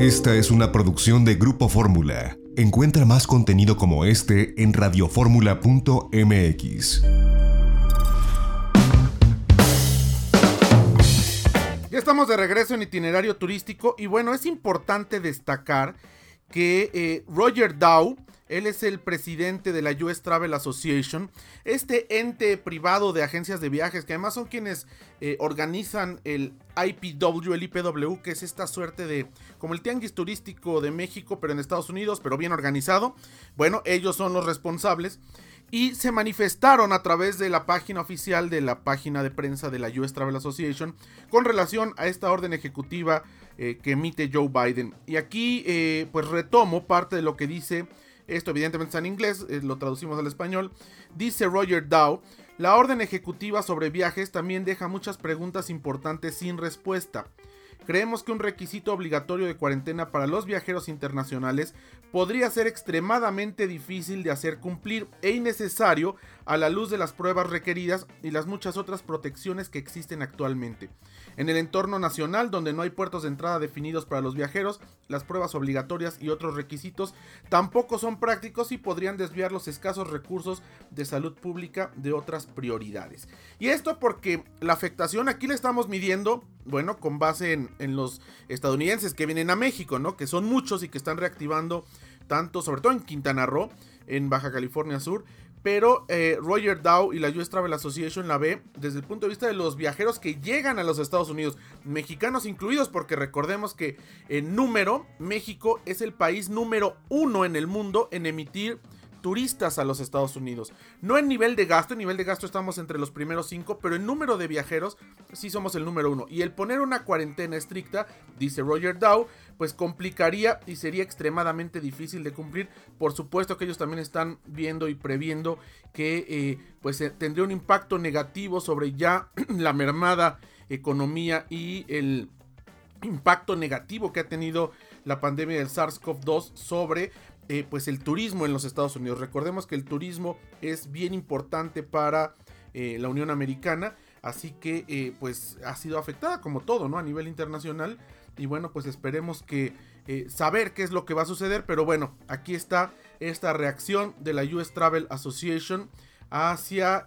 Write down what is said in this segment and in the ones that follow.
Esta es una producción de Grupo Fórmula. Encuentra más contenido como este en radioformula.mx. Ya estamos de regreso en itinerario turístico y bueno, es importante destacar que eh, Roger Dow, él es el presidente de la US Travel Association, este ente privado de agencias de viajes, que además son quienes eh, organizan el IPW, el IPW, que es esta suerte de, como el tianguis turístico de México, pero en Estados Unidos, pero bien organizado. Bueno, ellos son los responsables y se manifestaron a través de la página oficial de la página de prensa de la US Travel Association con relación a esta orden ejecutiva eh, que emite Joe Biden. Y aquí eh, pues retomo parte de lo que dice esto evidentemente está en inglés, eh, lo traducimos al español. Dice Roger Dow, la orden ejecutiva sobre viajes también deja muchas preguntas importantes sin respuesta. Creemos que un requisito obligatorio de cuarentena para los viajeros internacionales podría ser extremadamente difícil de hacer cumplir e innecesario a la luz de las pruebas requeridas y las muchas otras protecciones que existen actualmente. En el entorno nacional, donde no hay puertos de entrada definidos para los viajeros, las pruebas obligatorias y otros requisitos tampoco son prácticos y podrían desviar los escasos recursos de salud pública de otras prioridades. Y esto porque la afectación aquí la estamos midiendo, bueno, con base en, en los estadounidenses que vienen a México, ¿no? Que son muchos y que están reactivando tanto, sobre todo en Quintana Roo, en Baja California Sur, pero eh, Roger Dow y la US Travel Association la ve desde el punto de vista de los viajeros que llegan a los Estados Unidos, mexicanos incluidos, porque recordemos que en número, México es el país número uno en el mundo en emitir turistas a los Estados Unidos. No en nivel de gasto, en nivel de gasto estamos entre los primeros cinco, pero en número de viajeros sí somos el número uno. Y el poner una cuarentena estricta, dice Roger Dow, pues complicaría y sería extremadamente difícil de cumplir. Por supuesto que ellos también están viendo y previendo que eh, pues eh, tendría un impacto negativo sobre ya la mermada economía y el impacto negativo que ha tenido la pandemia del SARS-CoV-2 sobre eh, pues el turismo en los Estados Unidos. Recordemos que el turismo es bien importante para eh, la Unión Americana, así que eh, pues ha sido afectada como todo, ¿no? A nivel internacional. Y bueno, pues esperemos que saber qué es lo que va a suceder, pero bueno, aquí está esta reacción de la US Travel Association hacia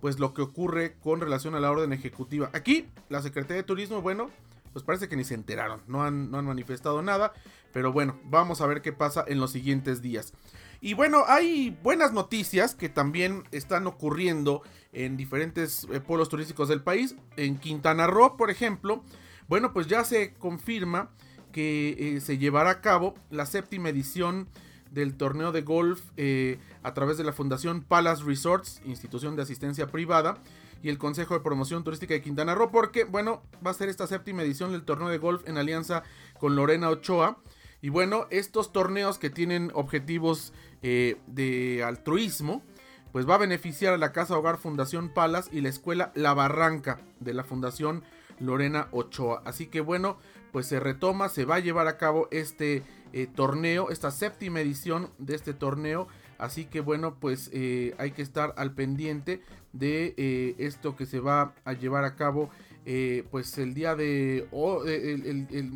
pues lo que ocurre con relación a la orden ejecutiva. Aquí la Secretaría de Turismo, bueno, pues parece que ni se enteraron, no han, no han manifestado nada, pero bueno, vamos a ver qué pasa en los siguientes días. Y bueno, hay buenas noticias que también están ocurriendo en diferentes eh, pueblos turísticos del país. En Quintana Roo, por ejemplo, bueno, pues ya se confirma que eh, se llevará a cabo la séptima edición del torneo de golf eh, a través de la Fundación Palace Resorts, institución de asistencia privada, y el Consejo de Promoción Turística de Quintana Roo, porque, bueno, va a ser esta séptima edición del torneo de golf en alianza con Lorena Ochoa. Y bueno, estos torneos que tienen objetivos eh, de altruismo, pues va a beneficiar a la Casa Hogar Fundación Palas y la Escuela La Barranca de la Fundación Lorena Ochoa. Así que bueno, pues se retoma, se va a llevar a cabo este eh, torneo, esta séptima edición de este torneo. Así que bueno, pues eh, hay que estar al pendiente de esto que se va a llevar a cabo pues el día de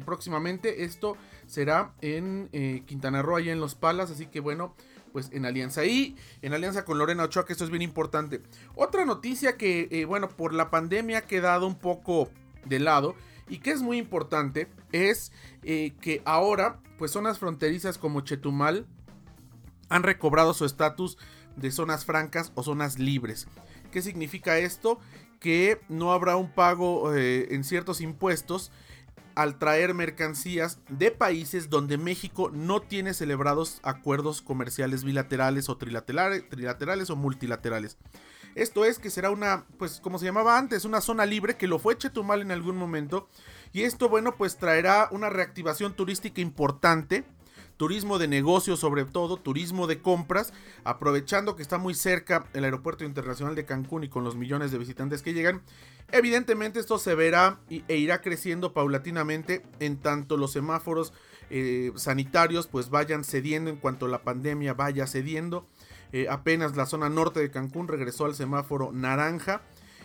próximamente esto será en eh, Quintana Roo, allá en Los Palas. Así que bueno, pues en alianza. Y en alianza con Lorena Ochoa, que esto es bien importante. Otra noticia que, eh, bueno, por la pandemia ha quedado un poco de lado y que es muy importante es eh, que ahora, pues zonas fronterizas como Chetumal han recobrado su estatus de zonas francas o zonas libres. ¿Qué significa esto? Que no habrá un pago en ciertos impuestos al traer mercancías de países donde México no tiene celebrados acuerdos comerciales bilaterales o trilaterales, trilaterales o multilaterales. Esto es que será una, pues como se llamaba antes, una zona libre que lo fue Chetumal en algún momento. Y esto, bueno, pues traerá una reactivación turística importante turismo de negocios sobre todo, turismo de compras, aprovechando que está muy cerca el aeropuerto internacional de Cancún y con los millones de visitantes que llegan. Evidentemente esto se verá e irá creciendo paulatinamente en tanto los semáforos eh, sanitarios pues vayan cediendo en cuanto la pandemia vaya cediendo. Eh, apenas la zona norte de Cancún regresó al semáforo naranja.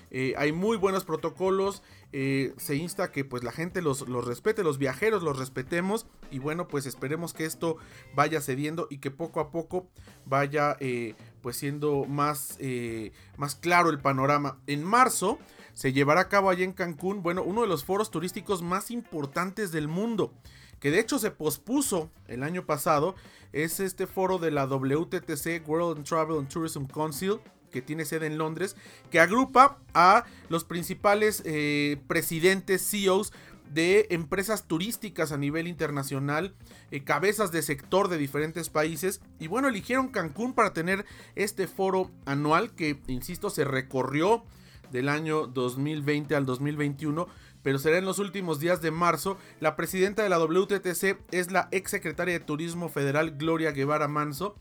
Eh, hay muy buenos protocolos. Eh, se insta a que pues la gente los, los, respete, los viajeros los respetemos y bueno pues esperemos que esto vaya cediendo y que poco a poco vaya eh, pues siendo más, eh, más claro el panorama. En marzo se llevará a cabo allá en Cancún, bueno, uno de los foros turísticos más importantes del mundo que de hecho se pospuso el año pasado, es este foro de la WTTC, World Travel and Tourism Council, que tiene sede en Londres, que agrupa a los principales eh, presidentes, CEOs de empresas turísticas a nivel internacional, eh, cabezas de sector de diferentes países. Y bueno, eligieron Cancún para tener este foro anual que, insisto, se recorrió del año 2020 al 2021 pero será en los últimos días de marzo. La presidenta de la WTTC es la ex secretaria de Turismo Federal Gloria Guevara Manso.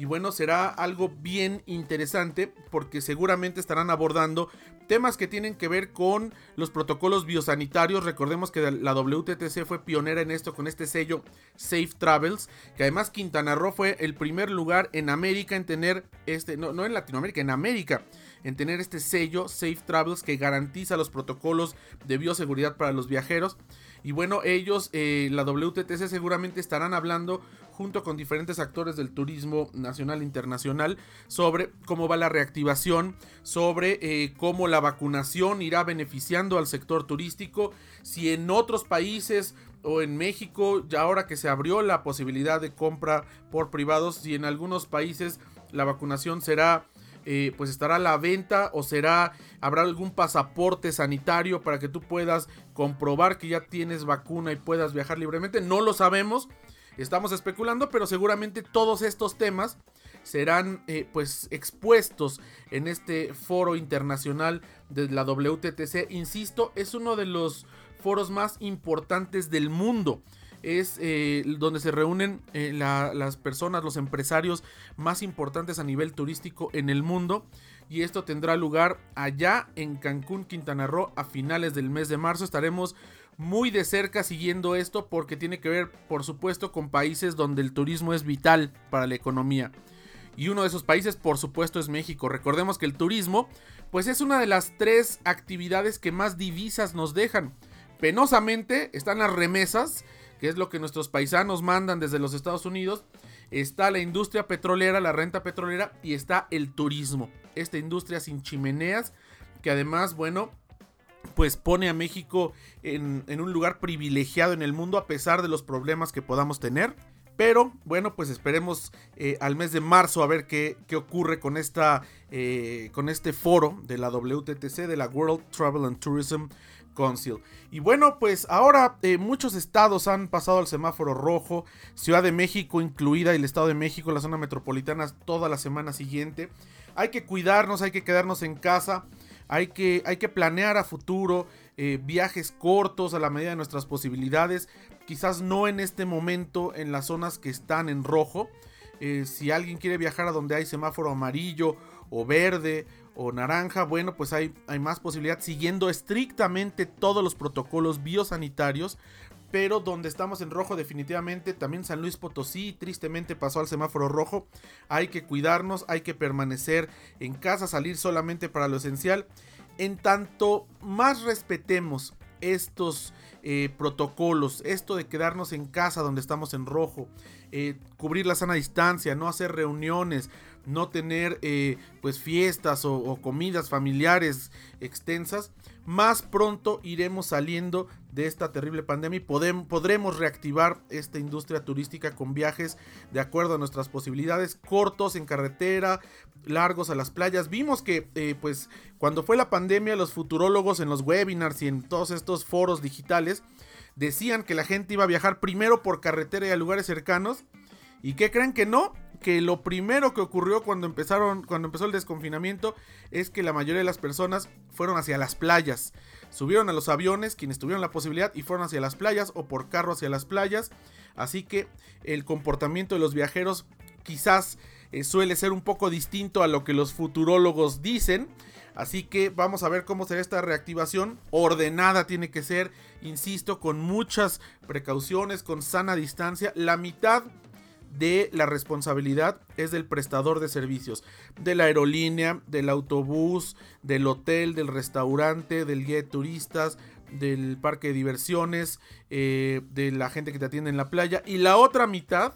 Y bueno, será algo bien interesante porque seguramente estarán abordando temas que tienen que ver con los protocolos biosanitarios. Recordemos que la WTTC fue pionera en esto con este sello Safe Travels, que además Quintana Roo fue el primer lugar en América en tener este, no, no en Latinoamérica, en América, en tener este sello Safe Travels que garantiza los protocolos de bioseguridad para los viajeros. Y bueno, ellos, eh, la WTTC seguramente estarán hablando junto con diferentes actores del turismo nacional e internacional sobre cómo va la reactivación, sobre eh, cómo la vacunación irá beneficiando al sector turístico, si en otros países o en México, ya ahora que se abrió la posibilidad de compra por privados, si en algunos países la vacunación será eh, pues estará a la venta o será, habrá algún pasaporte sanitario para que tú puedas comprobar que ya tienes vacuna y puedas viajar libremente. No lo sabemos, estamos especulando, pero seguramente todos estos temas serán eh, pues expuestos en este foro internacional de la WTTC. Insisto, es uno de los foros más importantes del mundo es eh, donde se reúnen eh, las personas, los empresarios más importantes a nivel turístico en el mundo. Y esto tendrá lugar allá en Cancún, Quintana Roo, a finales del mes de marzo. Estaremos muy de cerca siguiendo esto porque tiene que ver, por supuesto, con países donde el turismo es vital para la economía. Y uno de esos países, por supuesto, es México. Recordemos que el turismo, pues es una de las tres actividades que más divisas nos dejan. Penosamente están las remesas, que es lo que nuestros paisanos mandan desde los Estados Unidos, está la industria petrolera, la renta petrolera y está el turismo. Esta industria sin chimeneas que además, bueno, pues pone a México en, un lugar privilegiado en el mundo a pesar de los problemas que podamos tener. Pero bueno, pues esperemos eh, al mes de marzo a ver qué, qué ocurre con, esta, eh, con este foro de la WTTC, de la World Travel and Tourism y bueno, pues ahora eh, muchos estados han pasado al semáforo rojo, Ciudad de México incluida y el Estado de México, la zona metropolitana, toda la semana siguiente. Hay que cuidarnos, hay que quedarnos en casa, hay que, hay que planear a futuro eh, viajes cortos a la medida de nuestras posibilidades, quizás no en este momento en las zonas que están en rojo. Eh, si alguien quiere viajar a donde hay semáforo amarillo o verde o naranja, bueno, pues hay, hay más posibilidad siguiendo estrictamente todos los protocolos biosanitarios. Pero donde estamos en rojo definitivamente, también San Luis Potosí tristemente pasó al semáforo rojo. Hay que cuidarnos, hay que permanecer en casa, salir solamente para lo esencial. En tanto más respetemos estos eh, protocolos, esto de quedarnos en casa donde estamos en rojo, eh, cubrir la sana distancia, no hacer reuniones, no tener eh, pues fiestas o, comidas familiares extensas, más pronto iremos saliendo de esta terrible pandemia y podremos reactivar esta industria turística con viajes de acuerdo a nuestras posibilidades, cortos en carretera, largos a las playas. Vimos que eh, pues cuando fue la pandemia los futurólogos en los webinars y en todos estos foros digitales decían que la gente iba a viajar primero por carretera y a lugares cercanos. ¿Y qué creen que no? que lo primero que ocurrió cuando empezaron, cuando empezó el desconfinamiento, es que la mayoría de las personas fueron hacia las playas. Subieron a los aviones, quienes tuvieron la posibilidad, y fueron hacia las playas o por carro hacia las playas. Así que el comportamiento de los viajeros quizás eh, suele ser un poco distinto a lo que los futurólogos dicen. Así que vamos a ver cómo será esta reactivación. Ordenada tiene que ser, insisto, con muchas precauciones, con sana distancia. La mitad de la responsabilidad es del prestador de servicios, de la aerolínea, del autobús, del hotel, del restaurante, del guía de turistas, del parque de diversiones, eh, de la gente que te atiende en la playa. Y la otra mitad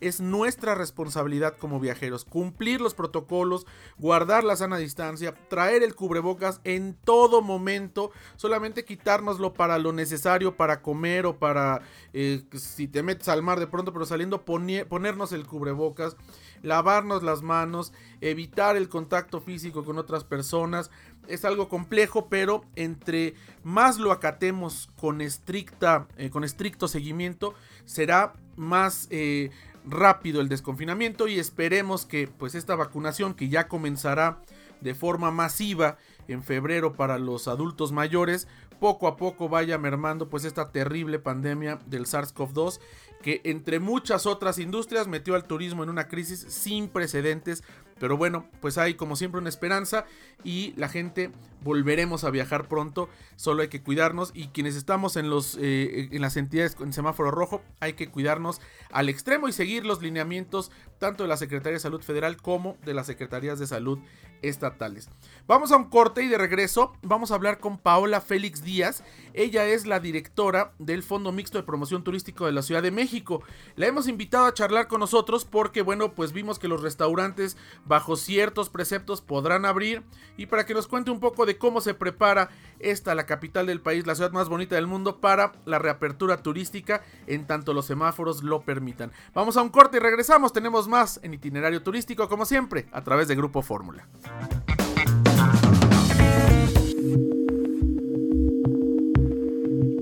es nuestra responsabilidad como viajeros. Cumplir los protocolos, guardar la sana distancia, traer el cubrebocas en todo momento, solamente quitárnoslo para lo necesario, para comer o para eh, si te metes al mar de pronto, pero saliendo ponernos el cubrebocas, lavarnos las manos, evitar el contacto físico con otras personas. Es algo complejo, pero entre más lo acatemos con estricta, eh, con estricto seguimiento, será más eh, rápido el desconfinamiento y esperemos que pues esta vacunación que ya comenzará de forma masiva en febrero para los adultos mayores poco a poco vaya mermando pues esta terrible pandemia del SARS-CoV-2 que entre muchas otras industrias metió al turismo en una crisis sin precedentes pero bueno, pues hay como siempre una esperanza y la gente volveremos a viajar pronto. Solo hay que cuidarnos y quienes estamos en, los, eh, en las entidades con semáforo rojo hay que cuidarnos al extremo y seguir los lineamientos tanto de la Secretaría de Salud Federal como de las Secretarías de Salud estatales. Vamos a un corte y de regreso vamos a hablar con Paola Félix Díaz. Ella es la directora del Fondo Mixto de Promoción Turístico de la Ciudad de México. La hemos invitado a charlar con nosotros porque bueno, pues vimos que los restaurantes bajo ciertos preceptos podrán abrir y para que nos cuente un poco de cómo se prepara esta, la capital del país, la ciudad más bonita del mundo, para la reapertura turística en tanto los semáforos lo permitan. Vamos a un corte y regresamos, tenemos más en itinerario turístico como siempre a través de Grupo Fórmula.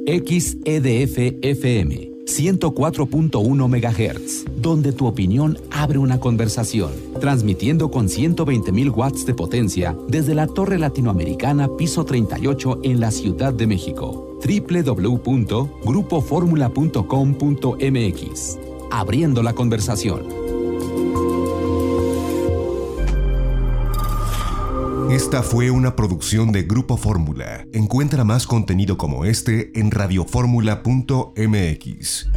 XEDF FM 104.1 MHz, donde tu opinión abre una conversación, transmitiendo con 120.000 watts de potencia desde la Torre Latinoamericana Piso 38 en la Ciudad de México. www.grupoformula.com.mx. Abriendo la conversación. Esta fue una producción de Grupo Fórmula. Encuentra más contenido como este en radioformula.mx.